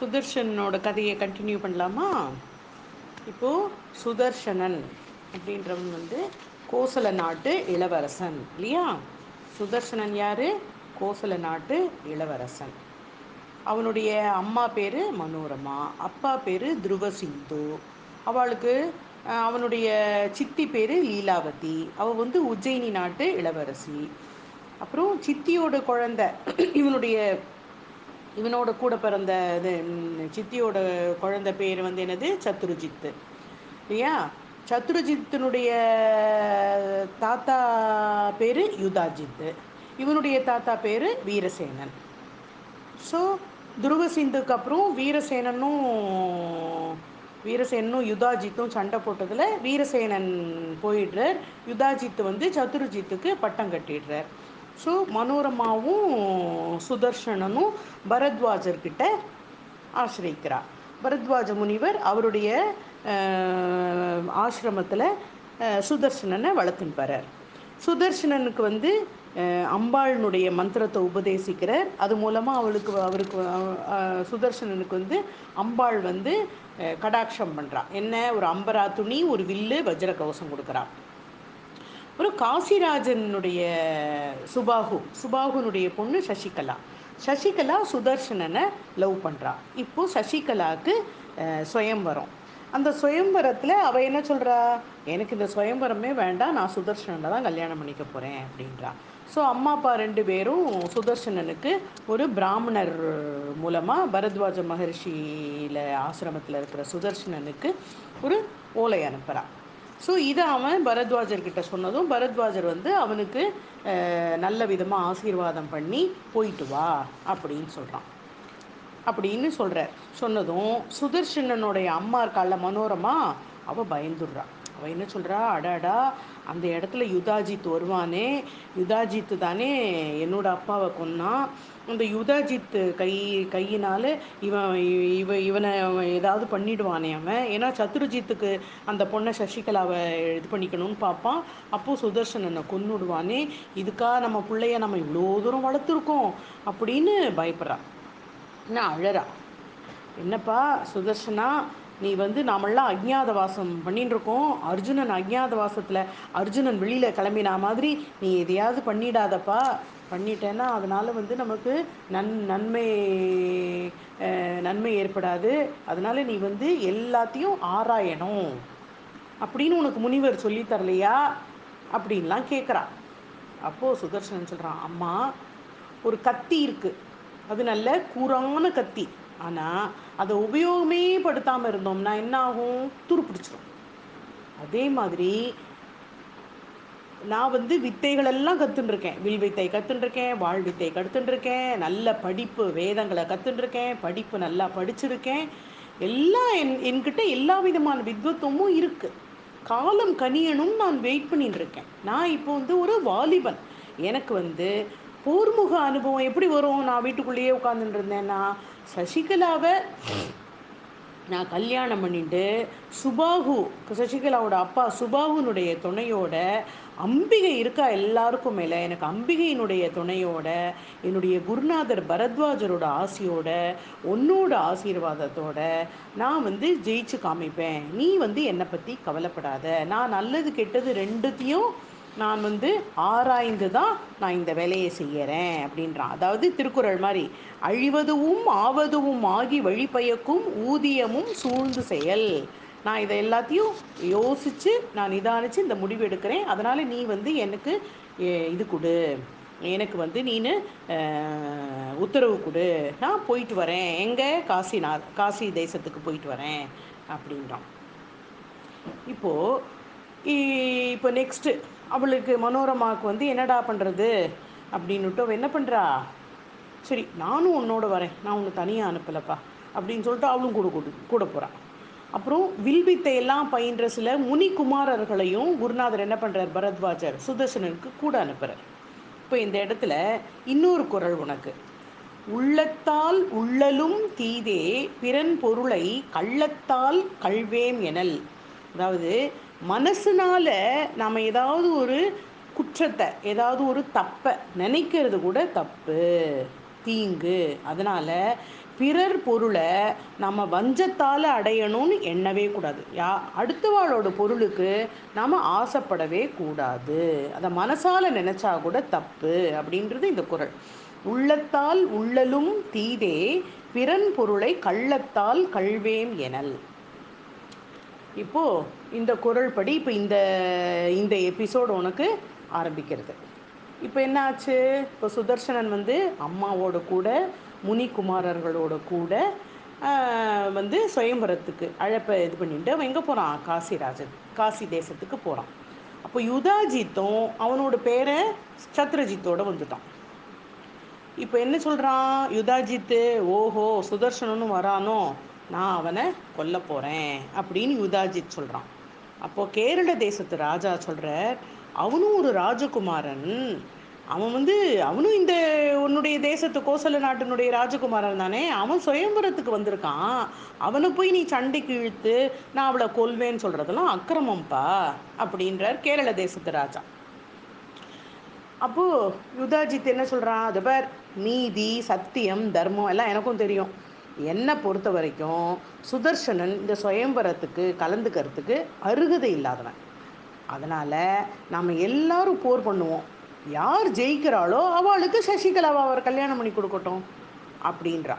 சுதர்ஷனோட கதையை கண்டினியூ பண்ணலாமா? இப்போது சுதர்ஷனன் அப்படின்றவன் வந்து கோசல நாட்டு இளவரசன் இல்லையா? சுதர்ஷனன் யார்? கோசல நாட்டு இளவரசன். அவனுடைய அம்மா பேர் மனோரமா அப்பா பேர் துருவசிந்து. அவளுக்கு அவனுடைய சித்தி பேர் லீலாவதி. அவள் வந்து உஜ்ஜயினி நாட்டு இளவரசி. அப்புறம் சித்தியோட குழந்த இவனுடைய இவனோட கூட பிறந்த இது சித்தியோட குழந்த பேர் வந்து என்னது? சத்ருஜித்து. இல்லையா? சத்ருஜித்தினுடைய தாத்தா பேர் யுதாஜித்து. இவனுடைய தாத்தா பேர் வீரசேனன். ஸோ துருவசிந்துக்கு அப்புறம் வீரசேனனும் வீரசேனனும் யுதாஜித்தும் சண்டை போட்டதில் வீரசேனன் போயிடுறார். யுதாஜித்து வந்து சத்ருஜித்துக்கு பட்டம் கட்டிடுறார். ஸோ மனோரமாவும் சுதர்ஷனனும் பரத்வாஜர்கிட்ட ஆசிரியிக்கிறார் பரத்வாஜ முனிவர் அவருடைய ஆசிரமத்தில் சுதர்ஷனனை வளர்த்துன்னு போகிறார் சுதர்ஷனனுக்கு வந்து அம்பாளினுடைய மந்திரத்தை உபதேசிக்கிறார் அது மூலமாக அவளுக்கு அவருக்கு சுதர்ஷனனுக்கு வந்து அம்பாள் வந்து கடாட்சம் பண்ணுறான் என்ன ஒரு அம்பரா துணி ஒரு வில்லு வஜ்ர கவசம் கொடுக்குறான் அப்புறம் காசிராஜனுடைய சுபாகு சுபாகுனுடைய பொண்ணு சசிகலா. சசிகலா சுதர்ஷனனை லவ் பண்ணுறா இப்போ சசிகலாவுக்கு சுயம்பரம். சுயம்வரம் அந்த சுயம்வரத்தில் அவள் என்ன சொல்கிறா எனக்கு இந்த சுயம்வரமே வேண்டாம் நான் சுதர்ஷனனை தான் கல்யாணம் பண்ணிக்க போகிறேன் அப்படின்றா. ஸோ அம்மா அப்பா ரெண்டு பேரும் சுதர்ஷனனுக்கு ஒரு பிராமணர் மூலமாக பரத்வாஜ மகர்ஷியில் ஆசிரமத்தில் இருக்கிற சுதர்ஷனனுக்கு ஒரு ஓலை அனுப்புகிறாள் ஸோ இதை அவன் பரத்வாஜர்கிட்ட சொன்னதும் பரத்வாஜர் வந்து அவனுக்கு நல்ல விதமாக ஆசீர்வாதம் பண்ணி போயிட்டு வா அப்படின்னு சொல்கிறான் அப்படின்னு சொல்கிறார் சொன்னதும் சுதர்ஷனனுடைய அம்மா இருக்கால மனோரமா அவள் பயந்துடுறான் அவள் என்ன சொல்கிறா அடாடா அந்த இடத்துல யுதாஜித் வருவானே. யுதாஜித்து தானே என்னோட அப்பாவை கொன்னான் அந்த யுதாஜித் கை கையினால் இவன் இவ இவனை ஏதாவது பண்ணிடுவானே அவன். ஏன்னா சத்ருஜித்துக்கு அந்த பொண்ணை சசிகலாவை இது பண்ணிக்கணும்னு பார்ப்பான் அப்போது சுதர்சனனை கொன்னுடுவானே. இதுக்கா நம்ம பிள்ளைய நம்ம இவ்வளோ தூரம் வளர்த்துருக்கோம் அப்படின்னு பயப்படுறான் என்ன அழறா. என்னப்பா சுதர்ஷனா நீ வந்து நாமெல்லாம் அஜ்ஞாத வாசம் பண்ணிட்டு இருக்கோம் அர்ஜுனன் அஜ்ஞாத வாசத்தில் அர்ஜுனன் வெளியில் கிளம்பினா மாதிரி நீ எதையாவது பண்ணிடாதப்பா. பண்ணிட்டேன்னா அதனால் வந்து நமக்கு நன் நன்மை நன்மை ஏற்படாது. அதனால் நீ வந்து எல்லாத்தையும் ஆராயணும். அப்படின்னு உனக்கு முனிவர் சொல்லித் தரலையா? அப்படின்லாம் கேட்குறா அப்போது சுதர்சனன் சொல்கிறான் அம்மா ஒரு கத்தி இருக்குது அது நல்ல கூரான கத்தி. ஆனால் அதை உபயோகமே படுத்தாமல் இருந்தோம்னா என்ன ஆகும் துரு பிடிச்சிரும். அதே மாதிரி நான் வந்து வித்தைகளெல்லாம் கற்றுன்னு இருக்கேன் வில் வித்தை கற்றுருக்கேன் வாழ் வித்தை கற்றுன்னு இருக்கேன் நல்ல படிப்பு வேதங்களை கற்றுன்னு இருக்கேன் படிப்பு நல்லா படிச்சிருக்கேன். எல்லாம் என் என்கிட்ட எல்லா விதமான வித்வத்துவமும் இருக்குது காலம் கனியணும் நான் வெயிட் பண்ணிட்டு இருக்கேன் நான் இப்போ வந்து ஒரு வாலிபன். எனக்கு வந்து போர்முக அனுபவம் எப்படி வரும்? நான் வீட்டுக்குள்ளேயே உட்காந்துட்டு இருந்தேன்னா சசிகலாவை நான் கல்யாணம் பண்ணிட்டு சுபாகு சசிகலாவோட அப்பா சுபாகுனுடைய துணையோட அம்பிகை இருக்கா எல்லாருக்கும் மேலே? எனக்கு அம்பிகையினுடைய துணையோட என்னுடைய குருநாதர் பரத்வாஜரோட ஆசையோட உன்னோட ஆசீர்வாதத்தோட நான் வந்து ஜெயிச்சு காமிப்பேன். நீ வந்து என்னை பற்றி கவலைப்படாத. நான் நல்லது கெட்டது ரெண்டுத்தையும் நான் வந்து ஆராய்ந்து தான் நான் இந்த வேலையை செய்யறேன் அப்படின்றான் அதாவது திருக்குறள் மாதிரி அழிவதுவும் ஆவதுவும் ஆகி வழிபயக்கும் ஊதியமும் சூழ்ந்து செயல். நான் இதை எல்லாத்தையும் யோசித்து நான் நிதானித்து இந்த முடிவு எடுக்கிறேன். அதனால் நீ வந்து எனக்கு இது கொடு. எனக்கு வந்து நீனு உத்தரவு கொடு. நான் போயிட்டு வரேன். எங்கே? காசிநாத் காசி தேசத்துக்கு போயிட்டு வரேன் அப்படின்றான். இப்போது இப்போ நெக்ஸ்ட்டு அவளுக்கு மனோரமாவுக்கு வந்து என்னடா பண்ணுறது அப்படின்னுட்டு அவள் என்ன பண்ணுறா சரி நானும் உன்னோட வரேன். நான் உன்னை தனியாக அனுப்பலப்பா அப்படின்னு சொல்லிட்டு அவளும் கூட கூட்டு கூட போகிறான் அப்புறம் வில்வித்தையெல்லாம் பயின்ற சில முனிகுமாரர்களையும் குருநாதர் என்ன பண்ணுறார் பரத்வாஜர் சுதர்சனனுக்கு கூட அனுப்புகிறார் இப்போ இந்த இடத்துல இன்னொரு குரல் உனக்கு. உள்ளத்தால் உள்ளலும் தீதே பிறன் பொருளை கள்ளத்தால் கல்வேம் எனல். அதாவது மனசுனால நாம் ஏதாவது ஒரு குற்றத்தை ஏதாவது ஒரு தப்பை நினைக்கிறது கூட தப்பு தீங்கு. அதனால் பிறர் பொருளை நம்ம வஞ்சத்தால் அடையணும்னு எண்ணவே கூடாது. யா அடுத்தவாளோட பொருளுக்கு நாம் ஆசைப்படவே கூடாது. அதை மனசால் நினச்சா கூட தப்பு அப்படின்றது இந்த குறள் உள்ளத்தால் உள்ளலும் தீதே பிறன் பொருளை கள்ளத்தால் கல்வேம் எனல். இப்போது இந்த குரல் படி இப்போ இந்த இந்த எபிசோடு உனக்கு ஆரம்பிக்கிறது. இப்போ என்ன ஆச்சு? இப்போ சுதர்சனன் வந்து அம்மாவோட கூட முனிகுமாரர்களோட கூட வந்து சுயம்பரத்துக்கு அழைப்பை இது பண்ணிட்டு அவன் எங்கே போகிறான் காசி காசி தேசத்துக்கு போகிறான் அப்போ யுதாஜித்தும் அவனோட பேரை சத்ரஜித்தோட வந்துட்டான். இப்போ என்ன சொல்கிறான் யுதாஜித்து ஓஹோ சுதர்சனனும் வரானோ? நான் அவனை கொல்ல போகிறேன் அப்படின்னு யுதாஜித் சொல்கிறான் அப்போது கேரள தேசத்து ராஜா சொல்கிறார் அவனும் ஒரு ராஜகுமாரன். அவன் வந்து அவனும் இந்த உன்னுடைய தேசத்து கோசல நாட்டினுடைய ராஜகுமாரன் தானே. அவன் சுயம்பரத்துக்கு வந்திருக்கான். அவனை போய் நீ சண்டைக்கு இழுத்து நான் அவளை கொல்வேன்னு சொல்கிறதெல்லாம் அக்கிரமம்ப்பா அப்படின்றார் கேரள தேசத்து ராஜா. அப்போ யுதாஜித் என்ன சொல்கிறான் அது பார் நீதி சத்தியம் தர்மம் எல்லாம் எனக்கும் தெரியும். என்னை பொறுத்த வரைக்கும் சுதர்சனன் இந்த சுயம்பரத்துக்கு கலந்துக்கிறதுக்கு அருகதை இல்லாதவன். அதனால் நாம் எல்லாரும் போர் பண்ணுவோம். யார் ஜெயிக்கிறாளோ அவளுக்கு சசிகலாவை அவர் கல்யாணம் பண்ணி கொடுக்கட்டும் அப்படின்றா.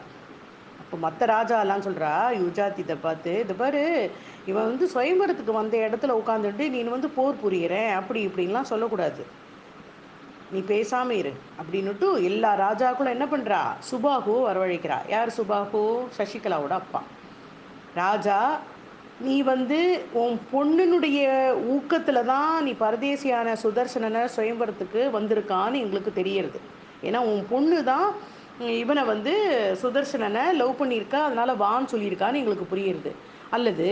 அப்போ மற்ற ராஜாலாம் சொல்கிறா யுஜாத்தித்தை பார்த்து இது பாரு இவன் வந்து சுயம்பரத்துக்கு வந்த இடத்துல உட்காந்துட்டு நீ வந்து போர் புரியிறேன் அப்படி இப்படின்லாம் சொல்லக்கூடாது. நீ பேசாம இரு அப்படின்னுட்டு எல்லா ராஜாக்களும் என்ன பண்றா? சுபாகு வரவழைக்கிறா. யார் சுபாகு சசிகலாவோட அப்பா. ராஜா நீ வந்து உன் பொண்ணுனுடைய ஊக்கத்துல தான் நீ பரதேசியான சுதர்சனனை சுயம்பரத்துக்கு வந்திருக்கான்னு எங்களுக்கு தெரியறது. ஏன்னா உன் பொண்ணு தான் இவனை வந்து சுதர்சனனை லவ் பண்ணியிருக்கா அதனால வான்னு சொல்லியிருக்கான்னு எங்களுக்கு புரியுறது. அல்லது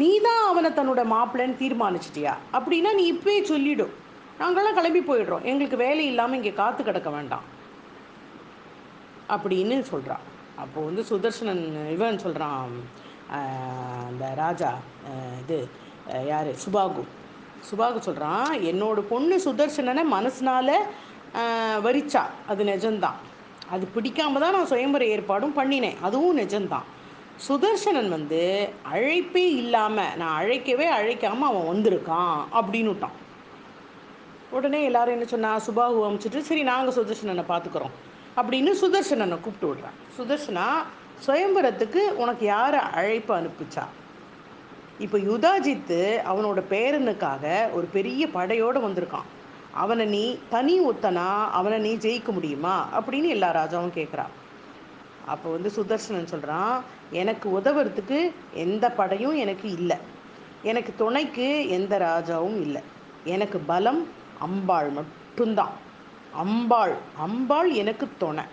நீ தான் அவனை தன்னோட மாப்பிள்ளைன்னு தீர்மானிச்சிட்டியா? அப்படின்னா நீ இப்பயே சொல்லிடும் நாங்களாம் கிளம்பி போயிடுறோம். எங்களுக்கு வேலை இல்லாமல் இங்கே காத்து கிடக்க வேண்டாம். அப்படின்னு சொல்கிறான் அப்போது வந்து சுதர்சனன் இவன் சொல்கிறான் அந்த ராஜா இது யார்? சுபாகு. சுபாகு சொல்கிறான் என்னோட பொண்ணு சுதர்சனனை மனசினால் வரிச்சா. அது நிஜம்தான். அது பிடிக்காம தான் நான் சுயம்பர ஏற்பாடும் பண்ணினேன். அதுவும் நிஜம்தான். சுதர்சனன் வந்து அழைப்பே இல்லாமல் நான் அழைக்கவே அழைக்காமல் அவன் வந்திருக்கான். அப்படின்னுட்டான். உடனே எல்லாரும் என்ன சொன்னா சுபாகு அமைச்சிட்டு சரி நாங்கள் சுதர்சனனை பார்த்துக்குறோம் அப்படின்னு சுதர்சனனை கூப்பிட்டு விடுறான். சுதர்சனா சுயம்பரத்துக்கு உனக்கு யாரை அழைப்பு அனுப்பிச்சா? இப்போ யுதாஜித்து அவனோட பேரனுக்காக ஒரு பெரிய படையோடு வந்திருக்கான். அவனை நீ தனி ஒத்தனா அவனை நீ ஜெயிக்க முடியுமா? அப்படின்னு எல்லா ராஜாவும் கேட்குறான் அப்போ வந்து சுதர்சனன் சொல்கிறான் எனக்கு உதவுறதுக்கு எந்த படையும் எனக்கு இல்லை. எனக்கு துணைக்கு எந்த ராஜாவும் இல்லை. எனக்கு பலம் அம்பாள் மட்டும்தான். அம்பாள் அம்பாள் எனக்கு துணை.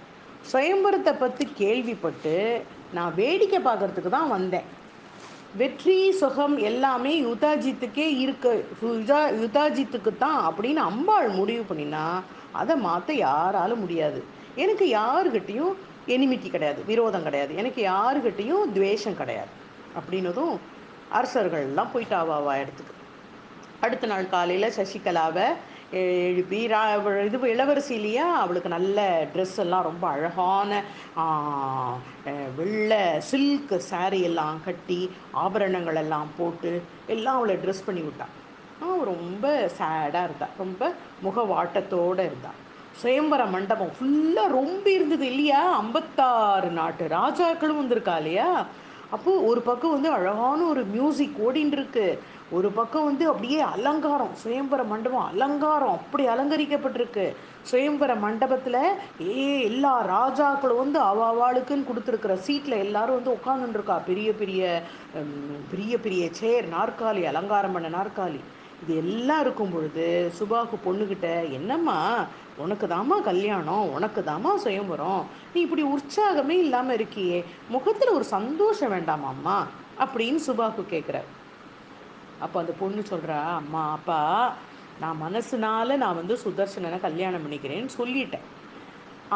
சுயம்பரத்தை பற்றி கேள்விப்பட்டு நான் வேடிக்கை பார்க்கறதுக்கு தான் வந்தேன். வெற்றி சுகம் எல்லாமே யுதாஜித்துக்கே இருக்க. யுதா யுதாஜித்துக்கு தான் அப்படின்னு அம்பாள் முடிவு பண்ணினா அதை மாற்ற யாராலும் முடியாது. எனக்கு யாருக்கிட்டேயும் எனிமிட்டி கிடையாது விரோதம் கிடையாது. எனக்கு யாருக்கிட்டேயும் துவேஷம் கிடையாது. அப்படின்னதும் அரசர்கள்லாம் போயிட்டாவா இடத்துக்கு. அடுத்த நாள் காலையில் சசிகலாவை எழுப்பி ரா இது இளவரசி இல்லையா? அவளுக்கு நல்ல ட்ரெஸ் எல்லாம் ரொம்ப அழகான வெள்ளை சில்க் saree எல்லாம் கட்டி ஆபரணங்கள் எல்லாம் போட்டு எல்லாம் அவளை ட்ரெஸ் பண்ணி விட்டான் அவள் ரொம்ப சேடாக இருந்தாள் ரொம்ப முகவாட்டத்தோடு இருந்தாள் சுயம்பர மண்டபம் ஃபுல்லாக ரொம்ப இருந்தது இல்லையா? ஐம்பத்தாறு நாட்டு ராஜாக்களும் வந்திருக்கா இல்லையா? அப்போது ஒரு பக்கம் வந்து அழகான ஒரு மியூசிக் ஓடின்னு இருக்கு. ஒரு பக்கம் வந்து அப்படியே அலங்காரம் சுயம்பர மண்டபம் அலங்காரம் அப்படி அலங்கரிக்கப்பட்டிருக்கு. சுயம்பர மண்டபத்தில் ஏ எல்லா ராஜாக்களும் வந்து அவாவாளுக்குன்னு கொடுத்துருக்குற சீட்டில் எல்லாரும் வந்து உட்காந்துருக்கா பெரிய பெரிய பெரிய பெரிய சேர் நாற்காலி அலங்காரம் பண்ண நாற்காலி. இது எல்லாம் இருக்கும் பொழுது சுபாக்கு பொண்ணுக்கிட்ட என்னம்மா உனக்கு தாமா கல்யாணம் உனக்கு தாமா சுயம்பரம். நீ இப்படி உற்சாகமே இல்லாமல் இருக்கியே. முகத்தில் ஒரு சந்தோஷம் வேண்டாமாம்மா? அப்படின்னு சுபாக்கு கேட்குற அப்போ அந்த பொண்ணு சொல்கிறா அம்மா அப்பா நான் மனசுனால நான் வந்து சுதர்சனனை கல்யாணம் பண்ணிக்கிறேன்னு சொல்லிட்டேன்.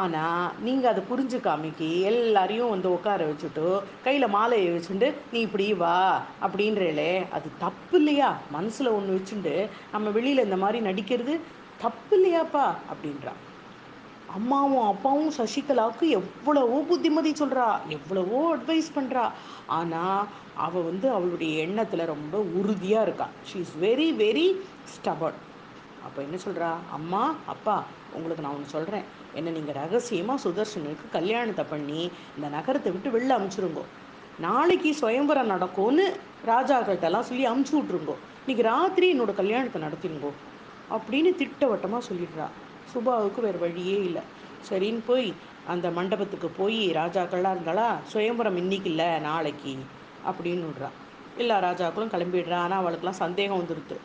ஆனால் நீங்கள் அதை புரிஞ்சுக்காமிக்கி எல்லாரையும் வந்து உட்கார வச்சுட்டு கையில் மாலையை வச்சுட்டு நீ இப்படி வா அப்படின்றேலே அது தப்பு இல்லையா? மனசில் ஒன்று வச்சுட்டு நம்ம வெளியில் இந்த மாதிரி நடிக்கிறது தப்பு இல்லையாப்பா? அப்படின்றா. அம்மாவும் அப்பாவும் சசிகலாவுக்கு எவ்வளவோ புத்திமதி சொல்கிறா எவ்வளவோ அட்வைஸ் பண்ணுறா ஆனால் அவள் வந்து அவளுடைய எண்ணத்தில் ரொம்ப உறுதியாக இருக்கா. She is very very stubborn அப்போ என்ன சொல்கிறா அம்மா அப்பா உங்களுக்கு நான் ஒன்று சொல்கிறேன் என்னை நீங்கள் ரகசியமாக சுதர்ஷனுக்கு கல்யாணத்தை பண்ணி இந்த நகரத்தை விட்டு வெளில அமுச்சிருங்கோ. நாளைக்கு சுயம்பரம் நடக்கும்னு ராஜாக்கள்கிட்டலாம் சொல்லி அமுச்சு விட்ருங்கோ இன்றைக்கி ராத்திரி என்னோடய கல்யாணத்தை நடத்திருங்கோ. அப்படின்னு திட்டவட்டமாக சொல்லிடுறா. சுபாவுக்கு வேறு வழியே இல்லை. சரின்னு போய் அந்த மண்டபத்துக்கு போய் ராஜாக்கள்லாம் இருந்தாளா? சுயம்பரம் இன்னைக்கு இல்லை நாளைக்கு அப்படின்னு விடுறா எல்லா ராஜாக்களும் கிளம்பிடுறான். ஆனால் அவளுக்கெல்லாம் சந்தேகம் வந்துடுது.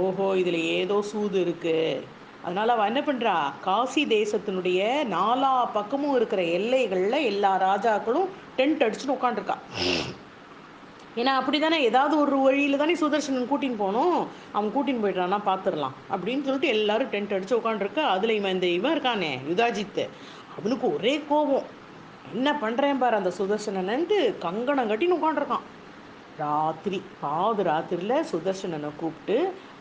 ஓஹோ இதில் ஏதோ சூது இருக்குது அதனால் அவள் என்ன பண்ணுறா காசி தேசத்தினுடைய நாலா பக்கமும் இருக்கிற எல்லைகளில் எல்லா ராஜாக்களும் டென்ட் அடிச்சுன்னு உட்காந்துருக்கா ஏன்னா அப்படி தானே ஏதாவது ஒரு வழியில் தானே சுதர்சனன் கூட்டின்னு போகணும். அவன் கூட்டின்னு போயிட்டானா பார்த்துடலாம் அப்படின்னு சொல்லிட்டு எல்லாரும் டென்ட் அடிச்சு உட்காந்துருக்கா அதில் இவன் இந்த இவன் இருக்கானே யுதாஜித்து அவனுக்கு ஒரே கோபம். என்ன பண்ணுறேன் பாரு அந்த சுதர்சனன்ட்டு கங்கணம் கட்டின்னு உட்காந்துருக்கான் ராத்திரி பாது ராத்திரியில் சுதர்சனனை கூப்பிட்டு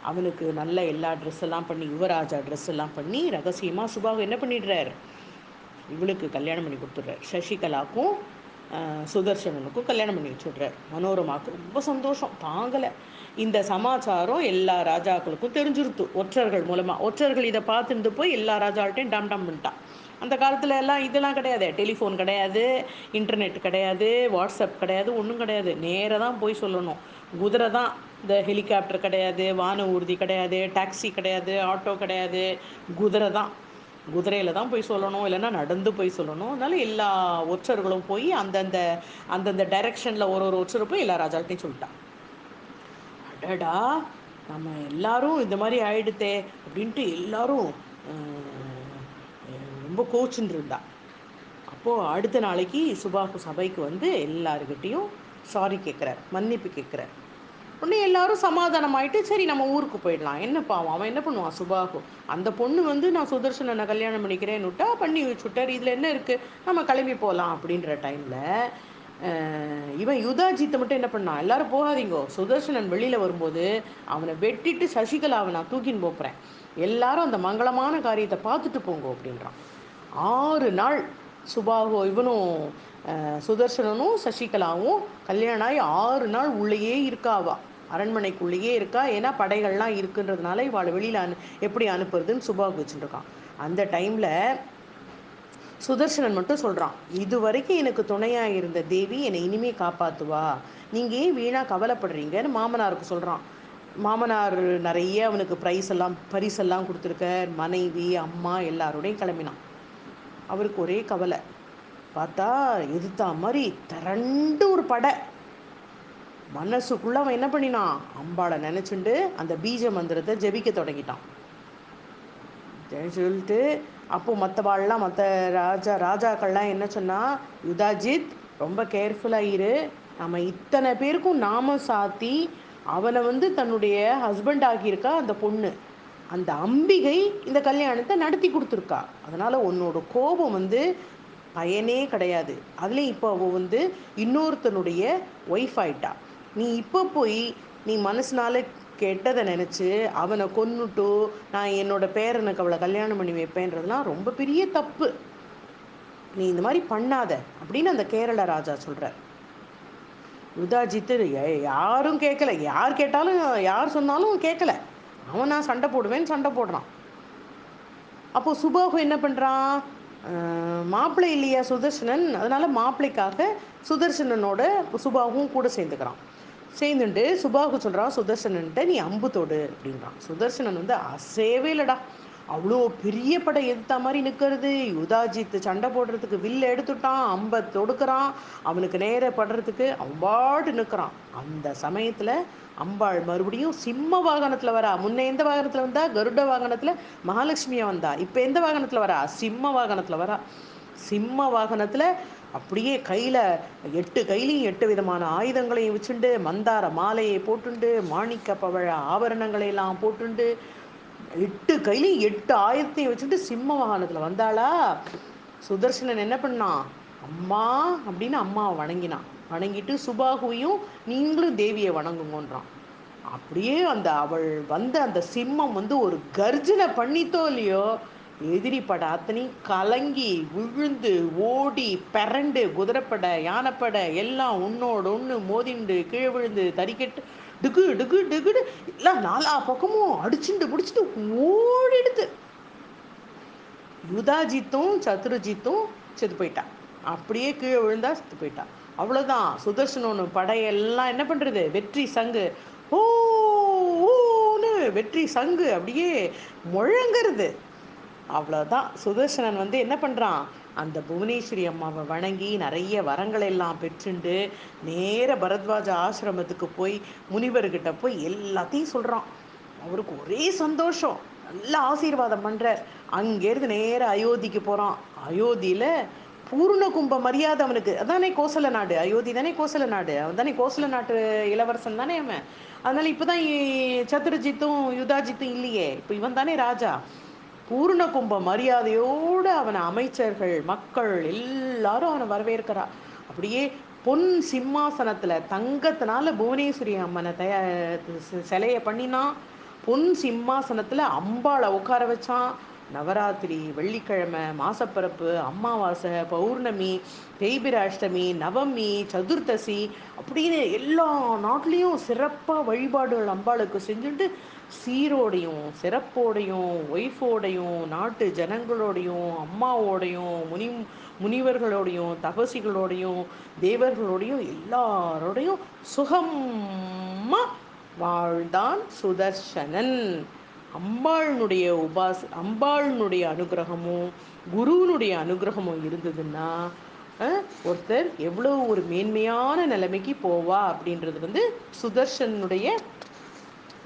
அவனுக்கு நல்ல எல்லா ட்ரெஸ் எல்லாம் பண்ணி யுவராஜா ட்ரெஸ் எல்லாம் பண்ணி ரகசியமாக சுபாகம் என்ன பண்ணிடுறாரு? இவளுக்கு கல்யாணம் பண்ணி கொடுத்துட்றாரு. சசிகலாக்கும் சுதர்சனனுக்கும் கல்யாணம் பண்ணி வச்சுடுறார். மனோரமாவுக்கு ரொம்ப சந்தோஷம். தாங்கலை. இந்த சமாச்சாரம் எல்லா ராஜாக்களுக்கும் தெரிஞ்சிருத்து. ஒற்றர்கள் மூலமாக ஒற்றர்கள் இதை பார்த்துட்டு போய் எல்லா ராஜாக்கிட்டையும் டம் டம் பண்ணிட்டான். அந்த காலத்தில் எல்லாம் இதெல்லாம் கிடையாது. டெலிஃபோன் கிடையாது இன்டர்நெட் கிடையாது வாட்ஸ்அப் கிடையாது ஒன்றும் கிடையாது. நேராக தான் போய் சொல்லணும். குதிரை தான் இந்த ஹெலிகாப்டர் கிடையாது வான ஊர்தி கிடையாது டாக்ஸி கிடையாது ஆட்டோ கிடையாது. குதிரை தான். குதிரையில் தான் போய் சொல்லணும் இல்லைன்னா நடந்து போய் சொல்லணும். அதனால எல்லா ஒற்றர்களும் போய் அந்தந்த அந்தந்த டைரக்ஷனில் ஒரு ஒரு ஒற்றர் போய் எல்லா ராஜாக்கிட்டையும் சொல்லிட்டான். அடடா நம்ம எல்லாரும் இந்த மாதிரி ஆயிடுத்தே அப்படின்ட்டு எல்லாரும் ரொம்ப கோச்சுன்னு இருந்தா. அப்போது அடுத்த நாளைக்கு சுபாகு சபைக்கு வந்து எல்லாருக்கிட்டேயும் சாரி கேட்குறார் மன்னிப்பு கேட்குறார் உடனே எல்லாரும் சமாதானம் ஆயிட்டு சரி நம்ம ஊருக்கு போயிடலாம். என்ன பாவம்? அவன் என்ன பண்ணுவான்? சுபாகு. அந்த பொண்ணு வந்து நான் சுதர்சனை கல்யாணம் பண்ணிக்கிறேன்னு விட்டா பண்ணி வச்சுட்டார் இதில் என்ன இருக்குது நம்ம கிளம்பி போகலாம் அப்படின்ற டைமில் இவன் யுதாஜித்தை மட்டும் என்ன பண்ணான்? எல்லாரும் போகாதீங்கோ. சுதர்சனன் வெளியில் வரும்போது அவனை வெட்டிட்டு சசிகலாவை நான் தூக்கின்னு போப்புறேன் எல்லாரும் அந்த மங்களமான காரியத்தை பார்த்துட்டு போங்க அப்படின்றான். ஆறு நாள் சுபாகோ இவனும் சுதர்சனனும் சசிகலாவும் கல்யாணம் ஆகி ஆறு நாள் உள்ளேயே இருக்காவா? அரண்மனைக்குள்ளேயே இருக்கா? ஏன்னா படைகள்லாம் இருக்குன்றதுனால இவாளை வெளியில் அனு எப்படி அனுப்புறதுன்னு சுபாகு வச்சுட்டுருக்கான் அந்த டைமில் சுதர்சனன் மட்டும் சொல்கிறான் இது வரைக்கும் எனக்கு துணையாக இருந்த தேவி என்னை இனிமே காப்பாற்றுவா நீங்கள் ஏன் வீணாக கவலைப்படுறீங்கன்னு மாமனாருக்கு சொல்கிறான் மாமனார் நிறைய அவனுக்கு ப்ரைஸ் எல்லாம் பரிசெல்லாம் கொடுத்துருக்க மனைவி அம்மா எல்லாரோடையும் கிளம்பினான். அவருக்கு ஒரே கவலை. பார்த்தா எதிர்த்தா மாதிரி திரண்டு ஒரு படை. மனசுக்குள்ள அவன் என்ன பண்ணினான்? அம்பாளை நினைச்சுண்டு அந்த பீஜ மந்திரத்தை ஜெபிக்க தொடங்கிட்டான். சொல்லிட்டு அப்போ மற்றவாள்லாம் மற்ற ராஜா ராஜாக்கள்லாம் என்ன சொன்னா யுதாஜித் ரொம்ப கேர்ஃபுல்லாக இரு. நம்ம இத்தனை பேருக்கும் நாம சாத்தி அவனை வந்து தன்னுடைய ஹஸ்பண்ட் ஆக்கியிருக்கா அந்த பொண்ணு. அந்த அம்பிகை இந்த கல்யாணத்தை நடத்தி கொடுத்துருக்கா. அதனால உன்னோட கோபம் வந்து பயனே கிடையாது. அதுலேயும் இப்போ அவள் வந்து இன்னொருத்தனுடைய ஒய்ஃப் ஆயிட்டா. நீ இப்போ போய் நீ மனசுனால கெட்டதை நினச்சி அவனை கொன்னுட்டு நான் என்னோட பேரனுக்கு அவளை கல்யாணம் பண்ணி வைப்பேன்றதுலாம் ரொம்ப பெரிய தப்பு. நீ இந்த மாதிரி பண்ணாத அப்படின்னு அந்த கேரள ராஜா சொல்கிறார் யுதாஜித்து யாரும் கேட்கல யார் கேட்டாலும் யார் சொன்னாலும் கேட்கல அவன் நான் சண்டை போடுவேன்னு சண்டை போடுறான். அப்போ சுபாகு என்ன பண்ணுறான் மாப்பிள்ளை இல்லையா சுதர்சனன்? அதனால மாப்பிள்ளைக்காக சுதர்சனனோட சுபாகும் கூட சேர்ந்துக்கிறான். சேர்ந்துட்டு சுபாகு சொல்கிறான் சுதர்சனன்ட்ட நீ அம்பு தொடு அப்படின்றான். சுதர்சனன் வந்து அசையவே இல்லைடா. அவ்வளோ பெரிய படை எடுத்த மாதிரி நிற்கிறது யுதாஜித் சண்டை போடுறதுக்கு வில்ல எடுத்துட்டான். அம்பை தொடுக்கிறான். அவனுக்கு நேர படுறதுக்கு அம்பாடு நிற்கிறான் அந்த சமயத்தில் அம்பாள் மறுபடியும் சிம்ம வாகனத்தில் வரா. முன்ன எந்த வாகனத்தில் வந்தா? கருட வாகனத்தில். மகாலட்சுமியா வந்தா. இப்போ எந்த வாகனத்தில் வரா? சிம்ம வாகனத்தில் வரா. சிம்ம வாகனத்தில் அப்படியே கையில் எட்டு கையிலையும் எட்டு விதமான ஆயுதங்களையும் வச்சுண்டு மந்தார மாலையை போட்டுண்டு மாணிக்க பவழ ஆபரணங்களை எல்லாம் போட்டுண்டு எட்டு கையிலையும் எட்டு ஆயுதத்தையும் வச்சுட்டு சிம்ம வாகனத்தில் வந்தாளா? சுதர்சனன் என்ன பண்ணான் அம்மா அப்படின்னு அம்மாவை வணங்கினான் வணங்கிட்டு சுபாகுவையும் நீங்களும் தேவியை வணங்குங்கன்றான். அப்படியே அந்த அவள் வந்த அந்த சிம்மம் வந்து ஒரு கர்ஜனை பண்ணித்தோ இல்லையோ? எதிரி படை அத்தனையும் கலங்கி விழுந்து ஓடி பிறண்டு குதிரைப்படை யானைப்படை எல்லாம் உன்னோட ஒன்று மோதிண்டு கீழே விழுந்து தறிக்கெட்டு டுகு டுகு டுகுடு எல்லாம் நாலா பக்கமும் அடிச்சுட்டு பிடிச்சிட்டு ஓடிடுது. யுதாஜித்தும் சத்ருஜித்தும் செத்து போயிட்டான் அப்படியே கீழே விழுந்தா செத்து போயிட்டான் அவ்வளோதான் சுதர்சனோன்னு படையெல்லாம் என்ன பண்ணுறது வெற்றி சங்கு. ஓ ஓன்னு வெற்றி சங்கு அப்படியே முழங்குறது. அவ்வளோதான் சுதர்சனன் வந்து என்ன பண்ணுறான் அந்த புவனேஸ்வரி அம்மாவை வணங்கி நிறைய வரங்களை எல்லாம் பெற்றுண்டு நேர பரத்வாஜ ஆசிரமத்துக்கு போய் முனிவர்கிட்ட போய் எல்லாத்தையும் சொல்கிறான் அவருக்கு ஒரே சந்தோஷம். நல்ல ஆசீர்வாதம் பண்ணுறார் அங்கேருந்து நேர அயோத்திக்கு போகிறான் அயோத்தியில் பூர்ண கும்ப மரியாதை அவனுக்கு. அதானே கோசல நாடு? அயோத்தி தானே கோசல நாடு? அவன் தானே கோசல நாட்டு இளவரசன் தானே அவன்? அதனால இப்போதான் சத்ருஜித்தும் யுதாஜித்தும் இல்லையே. இப்போ இவன் தானே ராஜா. பூர்ண கும்ப மரியாதையோடு அவனை அமைச்சர்கள் மக்கள் எல்லாரும் அவனை வரவேற்கிறா. அப்படியே பொன் சிம்மாசனத்தில் தங்கத்தினால புவனேஸ்வரி அம்மனை தயா சிலையை பண்ணினான். பொன் சிம்மாசனத்தில் அம்பாளை உட்கார வச்சான். நவராத்திரி வெள்ளிக்கிழமை மாசப்பிறப்பு அமாவாசை பௌர்ணமி தேய்பிர அஷ்டமி நவமி சதுர்த்தசி அப்படின்னு எல்லா நாட்லேயும் சிறப்பாக வழிபாடுகள் அம்பாளுக்கு செஞ்சுட்டு சீரோடையும் சிறப்போடையும் ஒய்ஃபோடையும் நாட்டு ஜனங்களோடையும் அம்மாவோடையும் முனி முனிவர்களோடையும் தபசிகளோடையும் தேவர்களோடையும் எல்லாரோடையும் சுகமாக வாழ்ந்தான் சுதர்சனன். அம்பாளுடைய உபாஸ் அம்பாளுடைய அனுகிரகமும் குருவினுடைய அனுகிரகமும் இருந்ததுன்னா ஒருத்தர் எவ்வளோ ஒரு மேன்மையான நிலைமைக்கு போவா அப்படின்றது வந்து சுதர்ஷனுடைய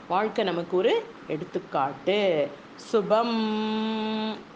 வாழ்க்கை நமக்கு ஒரு எடுத்துக்காட்டு. சுபம்.